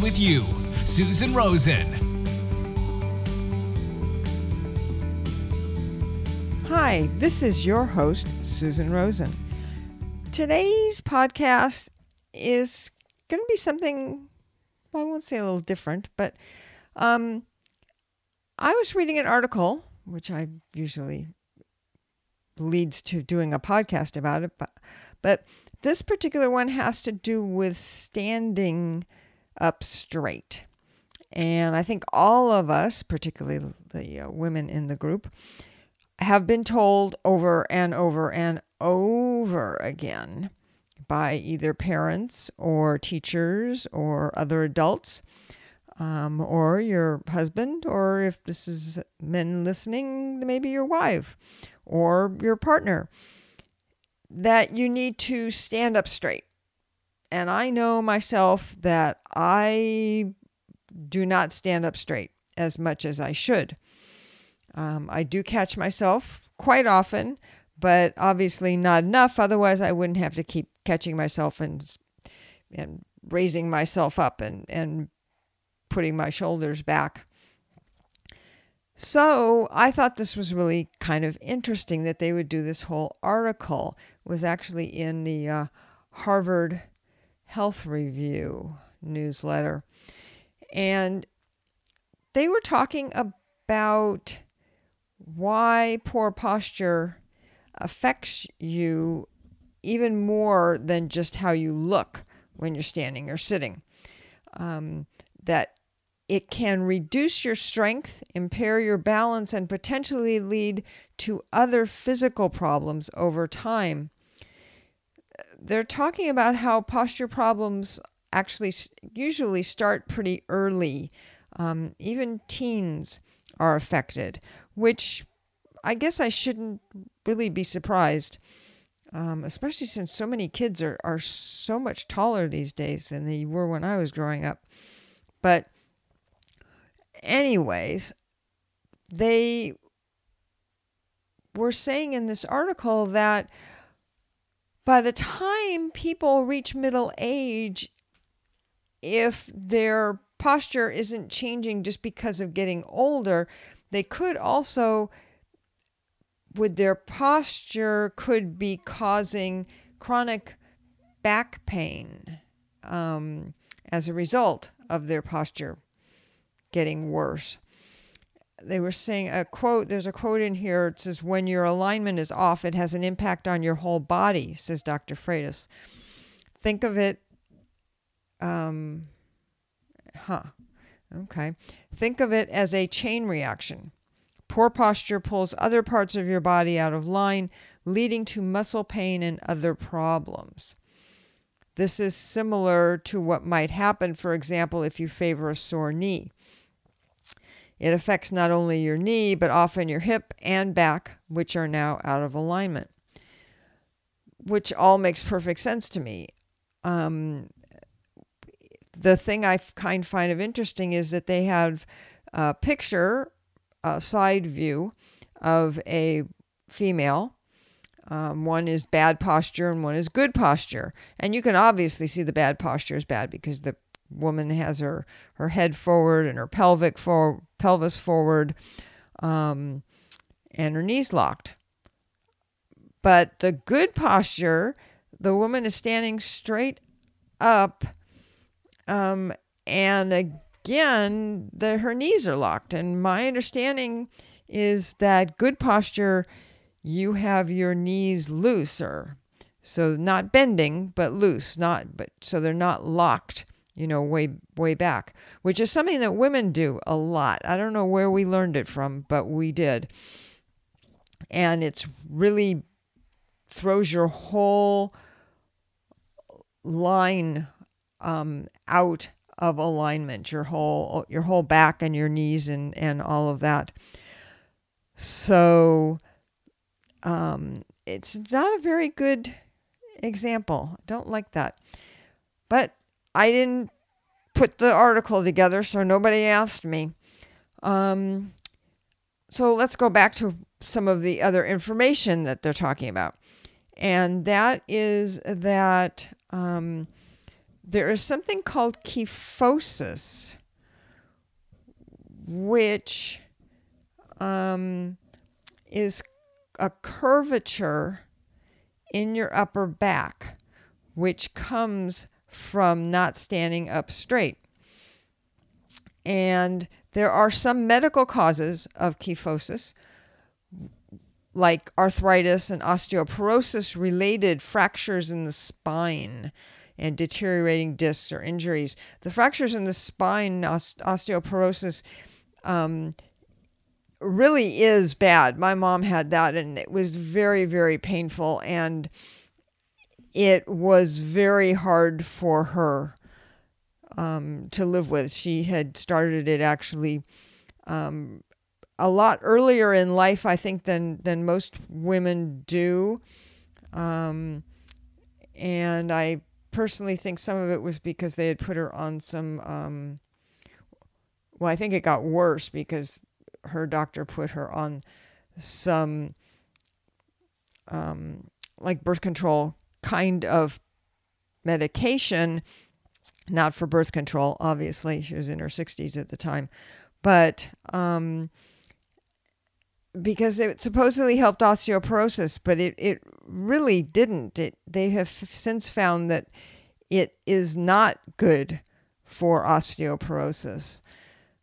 with you. Susan Rosen. Hi, this is your host, Susan Rosen. Today's podcast is going to be something, well, I won't say a little different, but um, I was reading an article, which I usually leads to doing a podcast about it, but, but this particular one has to do with standing up straight. And I think all of us, particularly the uh, women in the group, have been told over and over and over again by either parents or teachers or other adults um, or your husband, or if this is men listening, maybe your wife or your partner, that you need to stand up straight. And I know myself that I do not stand up straight as much as I should. Um, I do catch myself quite often, but obviously not enough. Otherwise, I wouldn't have to keep catching myself and and raising myself up and and putting my shoulders back. So I thought this was really kind of interesting that they would do this whole article. It was actually in the uh, Harvard Health Review newsletter, and they were talking about why poor posture affects you even more than just how you look when you're standing or sitting. Um, that it can reduce your strength, impair your balance, and potentially lead to other physical problems over time. They're talking about how posture problems actually usually start pretty early. Um, even teens are affected, which I guess I shouldn't really be surprised, um, especially since so many kids are, are so much taller these days than they were when I was growing up. But, anyways, they were saying in this article that by the time people reach middle age, if their posture isn't changing just because of getting older, they could also, with their posture, could be causing chronic back pain um, as a result of their posture getting worse. They were saying a quote, there's a quote in here. It says, When your alignment is off, it has an impact on your whole body, says Dr. Freitas. Think of it, um, huh, okay. Think of it as a chain reaction. Poor posture pulls other parts of your body out of line, leading to muscle pain and other problems. This is similar to what might happen, for example, if you favor a sore knee. It affects not only your knee, but often your hip and back, which are now out of alignment, which all makes perfect sense to me. Um, the thing I kind of find of interesting is that they have a picture, a side view of a female um, one is bad posture and one is good posture. And you can obviously see the bad posture is bad because the woman has her, her head forward and her pelvic for, pelvis forward um, and her knees locked. But the good posture, the woman is standing straight up um, and again, the, her knees are locked. And my understanding is that good posture you have your knees looser. So not bending, but loose, not but so they're not locked, you know, way way back, which is something that women do a lot. I don't know where we learned it from, but we did. And it's really throws your whole line um, out of alignment, your whole your whole back and your knees and and all of that. So um, it's not a very good example. Don't like that. But I didn't put the article together, so nobody asked me. Um, so let's go back to some of the other information that they're talking about. And that is that um, there is something called kyphosis, which um, is a curvature in your upper back, which comes from not standing up straight. And there are some medical causes of kyphosis, like arthritis and osteoporosis related fractures in the spine and deteriorating discs or injuries. The fractures in the spine, osteoporosis, um, really is bad. My mom had that and it was very, very painful and it was very hard for her um, to live with. She had started it actually um, a lot earlier in life, I think, than, than most women do. Um, and I personally think some of it was because they had put her on some. Um, well, I think it got worse because her doctor put her on some um, like birth control kind of medication, not for birth control, obviously. She was in her 60s at the time. But um, because it supposedly helped osteoporosis, but it, it really didn't. It, they have since found that it is not good for osteoporosis.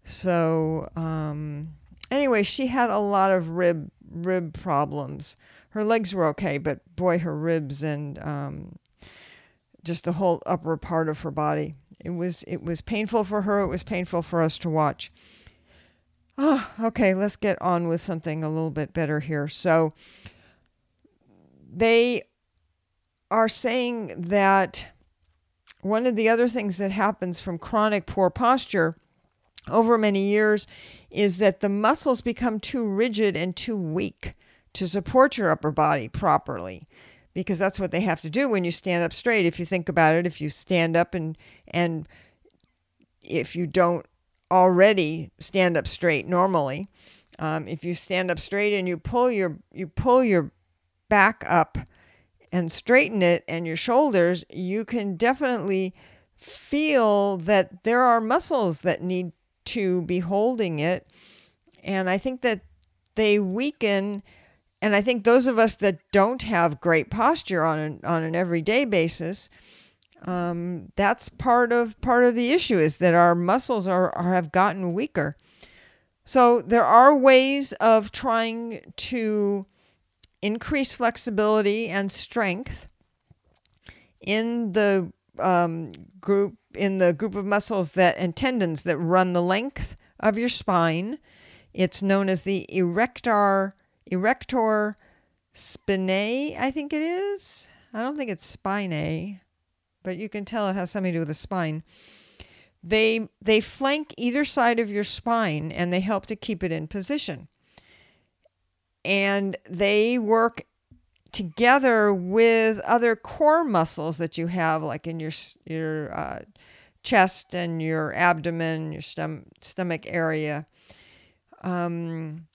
So, um, anyway, she had a lot of rib rib problems. Her legs were okay, but boy, her ribs and um, just the whole upper part of her body. It was it was painful for her. It was painful for us to watch. Oh, okay, let's get on with something a little bit better here. So they are saying that one of the other things that happens from chronic poor posture over many years is that the muscles become too rigid and too weak to support your upper body properly because that's what they have to do when you stand up straight if you think about it if you stand up and and if you don't already stand up straight normally. Um, if you stand up straight and you pull your you pull your back up and straighten it and your shoulders, you can definitely feel that there are muscles that need to be holding it. And I think that they weaken. And I think those of us that don't have great posture on an, on an everyday basis, um, that's part of part of the issue is that our muscles are, are have gotten weaker. So there are ways of trying to increase flexibility and strength in the um, group in the group of muscles that and tendons that run the length of your spine. It's known as the erector erector spinae, I think it is. I don't think it's spinae but you can tell it has something to do with the spine. They they flank either side of your spine and they help to keep it in position. And they work together with other core muscles that you have, like in your your uh, chest and your abdomen, your stom- stomach area. Um,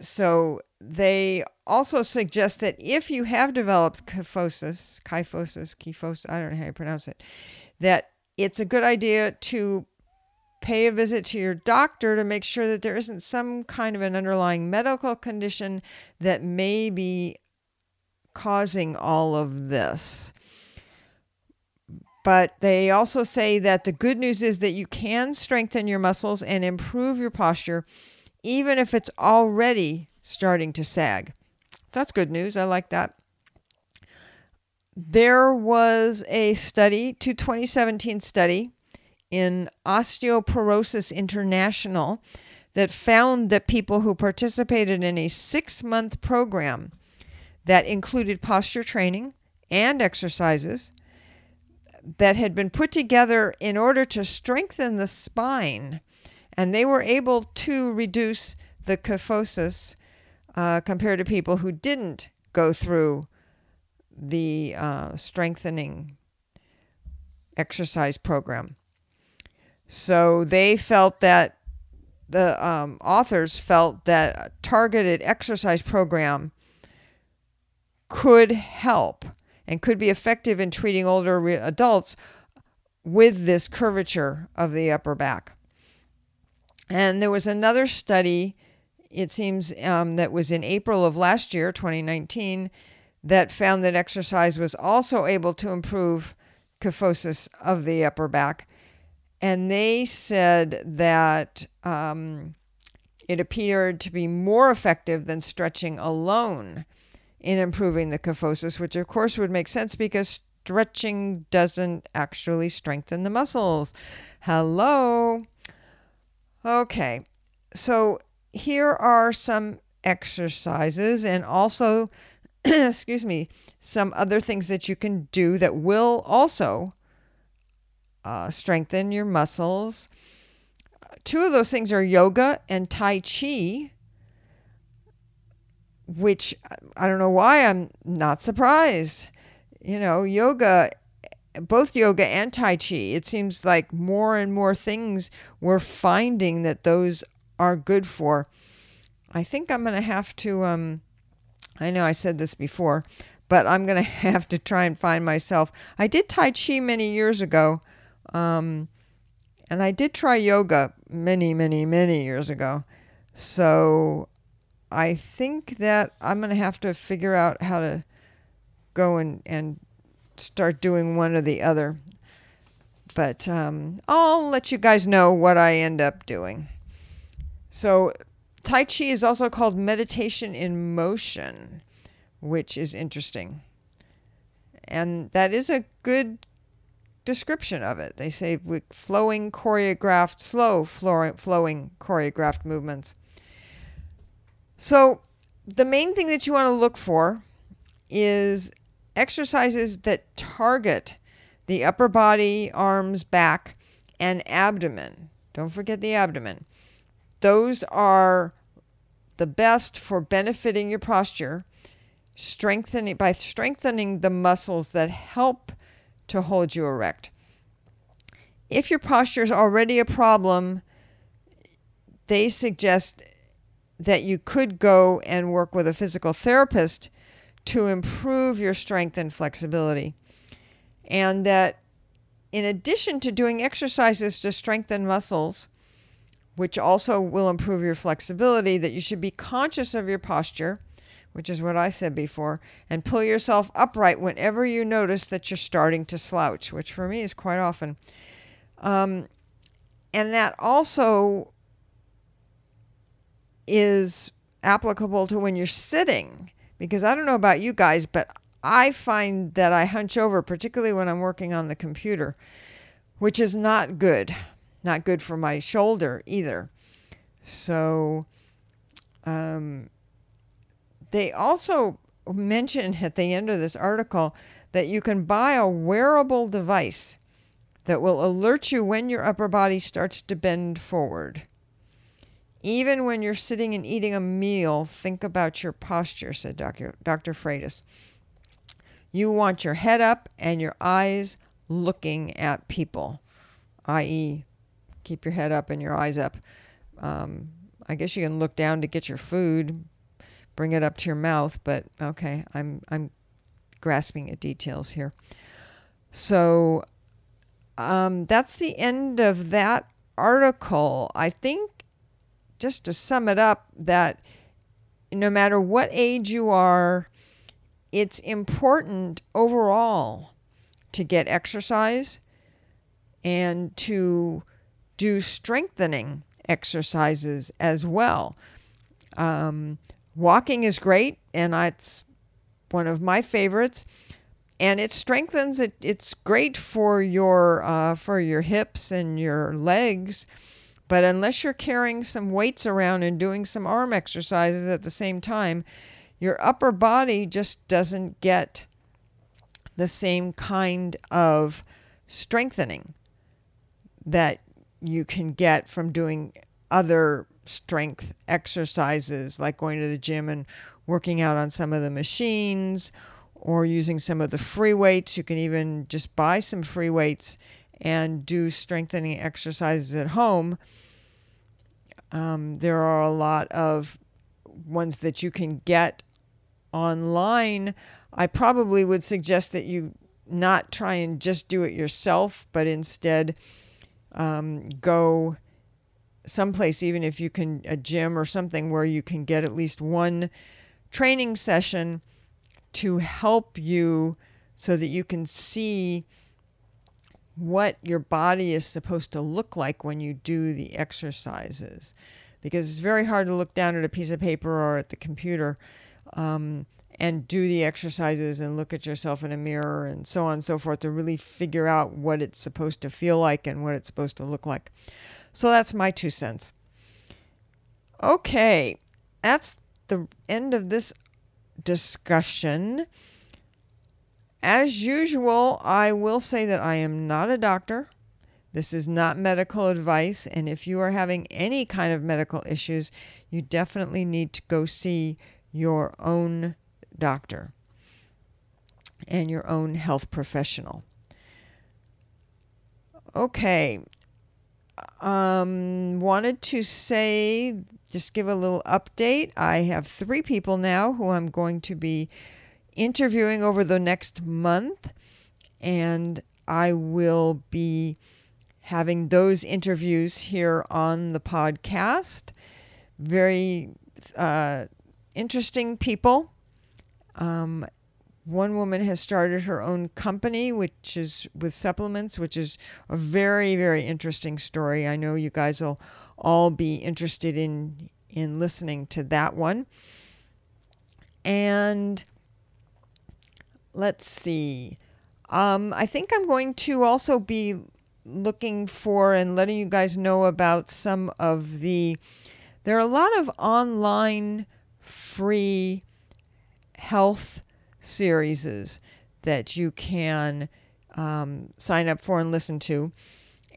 so they also suggest that if you have developed kyphosis, kyphosis, kyphosis, I don't know how you pronounce it, that it's a good idea to pay a visit to your doctor to make sure that there isn't some kind of an underlying medical condition that may be causing all of this. But they also say that the good news is that you can strengthen your muscles and improve your posture even if it's already starting to sag. That's good news. I like that. There was a study, to 2017 study in Osteoporosis International that found that people who participated in a six month program that included posture training and exercises that had been put together in order to strengthen the spine, and they were able to reduce the kyphosis uh, compared to people who didn't go through the uh, strengthening exercise program. So they felt that the um, authors felt that a targeted exercise program could help and could be effective in treating older re- adults with this curvature of the upper back. And there was another study, it seems, um, that was in April of last year, 2019, that found that exercise was also able to improve kyphosis of the upper back. And they said that um, it appeared to be more effective than stretching alone in improving the kyphosis, which of course would make sense because stretching doesn't actually strengthen the muscles. Hello. Okay, so here are some exercises and also, excuse me, some other things that you can do that will also uh, strengthen your muscles. Two of those things are yoga and Tai Chi which I don't know why I'm not surprised. You know, yoga, both yoga and Tai Chi, it seems like more and more things we're finding that those are good for. I think I'm going to have to, um, I know I said this before, but I'm going to have to try and find myself. I did Tai Chi many years ago, um, and I did try yoga many, many, many years ago. So I think that I'm going to have to figure out how to go and, and start doing one or the other. But um, I'll let you guys know what I end up doing. So, Tai Chi is also called meditation in motion, which is interesting. And that is a good description of it. They say with flowing choreographed, slow flowing choreographed movements. So, the main thing that you want to look for is exercises that target the upper body, arms, back, and abdomen. Don't forget the abdomen. Those are the best for benefiting your posture, strengthening by strengthening the muscles that help to hold you erect. If your posture is already a problem, they suggest that you could go and work with a physical therapist to improve your strength and flexibility. And that in addition to doing exercises to strengthen muscles, which also will improve your flexibility, that you should be conscious of your posture, which is what I said before, and pull yourself upright whenever you notice that you're starting to slouch, which for me is quite often. Um, and that also is applicable to when you're sitting because I don't know about you guys, but I find that I hunch over, particularly when I'm working on the computer, which is not good. Not good for my shoulder either. So, um, they also mentioned at the end of this article that you can buy a wearable device that will alert you when your upper body starts to bend forward. Even when you're sitting and eating a meal, think about your posture, said Dr. Dr. Freitas. You want your head up and your eyes looking at people, i.e., keep your head up and your eyes up. Um, I guess you can look down to get your food, bring it up to your mouth, but okay, I'm I'm grasping at details here. So um, that's the end of that article. I think just to sum it up, that no matter what age you are, it's important overall to get exercise and to do strengthening exercises as well. Um, walking is great, and it's one of my favorites. And it strengthens it. It's great for your uh, for your hips and your legs but unless you're carrying some weights around and doing some arm exercises at the same time, your upper body just doesn't get the same kind of strengthening that you can get from doing other strength exercises like going to the gym and working out on some of the machines or using some of the free weights. You can even just buy some free weights and do strengthening exercises at home. Um, there are a lot of ones that you can get online. I probably would suggest that you not try and just do it yourself, but instead um, go someplace, even if you can, a gym or something where you can get at least one training session to help you so that you can see what your body is supposed to look like when you do the exercises. Because it's very hard to look down at a piece of paper or at the computer um, and do the exercises and look at yourself in a mirror and so on and so forth to really figure out what it's supposed to feel like and what it's supposed to look like. So that's my two cents. Okay, that's the end of this discussion. As usual, I will say that I am not a doctor. This is not medical advice. And if you are having any kind of medical issues, you definitely need to go see your own doctor and your own health professional. Okay. Um, wanted to say, just give a little update. I have three people now who I'm going to be interviewing over the next month, and I will be having those interviews here on the podcast. Very uh, interesting people. Um, one woman has started her own company, which is with supplements, which is a very, very interesting story. I know you guys will all be interested in in listening to that one. And let's see. Um, I think I'm going to also be looking for and letting you guys know about some of the. There are a lot of online free health series that you can um, sign up for and listen to.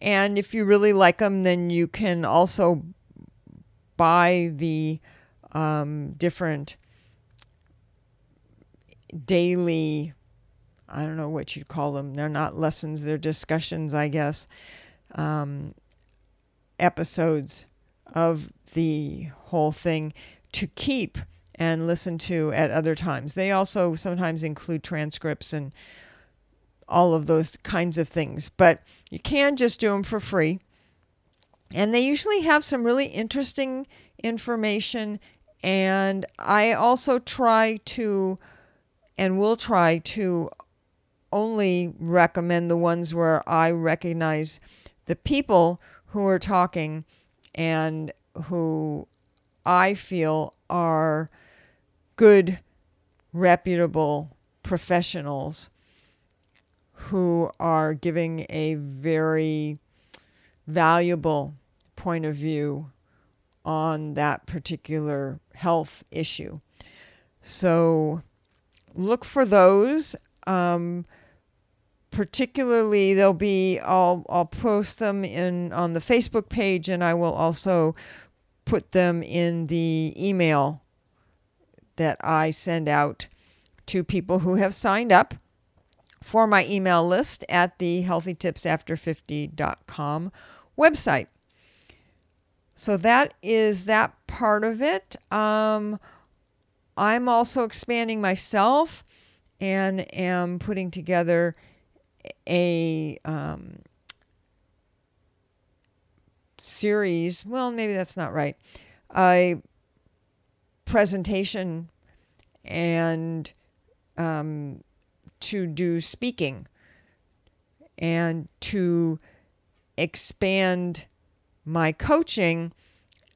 And if you really like them, then you can also buy the um, different daily, I don't know what you'd call them. They're not lessons, they're discussions, I guess, um, episodes of the whole thing to keep and listen to at other times. They also sometimes include transcripts and all of those kinds of things, but you can just do them for free. And they usually have some really interesting information. And I also try to, and we'll try to, only recommend the ones where I recognize the people who are talking and who I feel are good, reputable professionals who are giving a very valuable point of view on that particular health issue. So look for those. Um, particularly, they'll be I'll I'll post them in on the Facebook page, and I will also put them in the email that I send out to people who have signed up for my email list at the healthytipsafter50.com website. So that is that part of it. Um, I'm also expanding myself and am putting together a um, series. Well, maybe that's not right. A presentation and um, to do speaking and to expand my coaching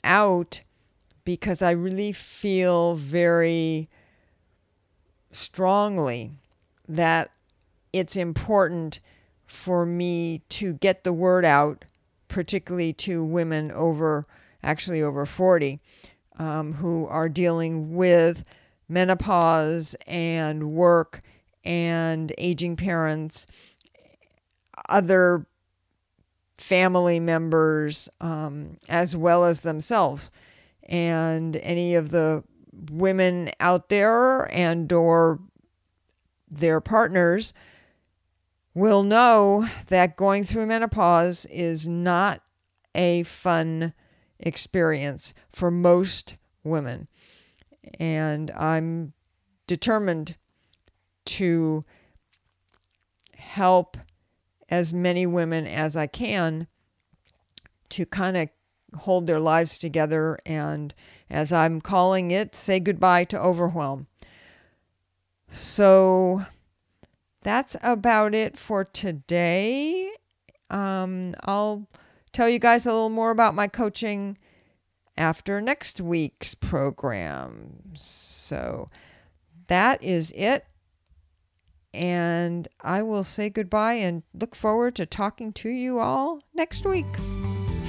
out because I really feel very strongly that it's important for me to get the word out, particularly to women over, actually over 40, um, who are dealing with menopause and work and aging parents. other family members um, as well as themselves and any of the women out there and or their partners will know that going through menopause is not a fun experience for most women. And i'm determined to help as many women as I can to kind of hold their lives together and, as I'm calling it, say goodbye to overwhelm. So that's about it for today. Um, I'll tell you guys a little more about my coaching after next week's program. So that is it. And I will say goodbye and look forward to talking to you all next week.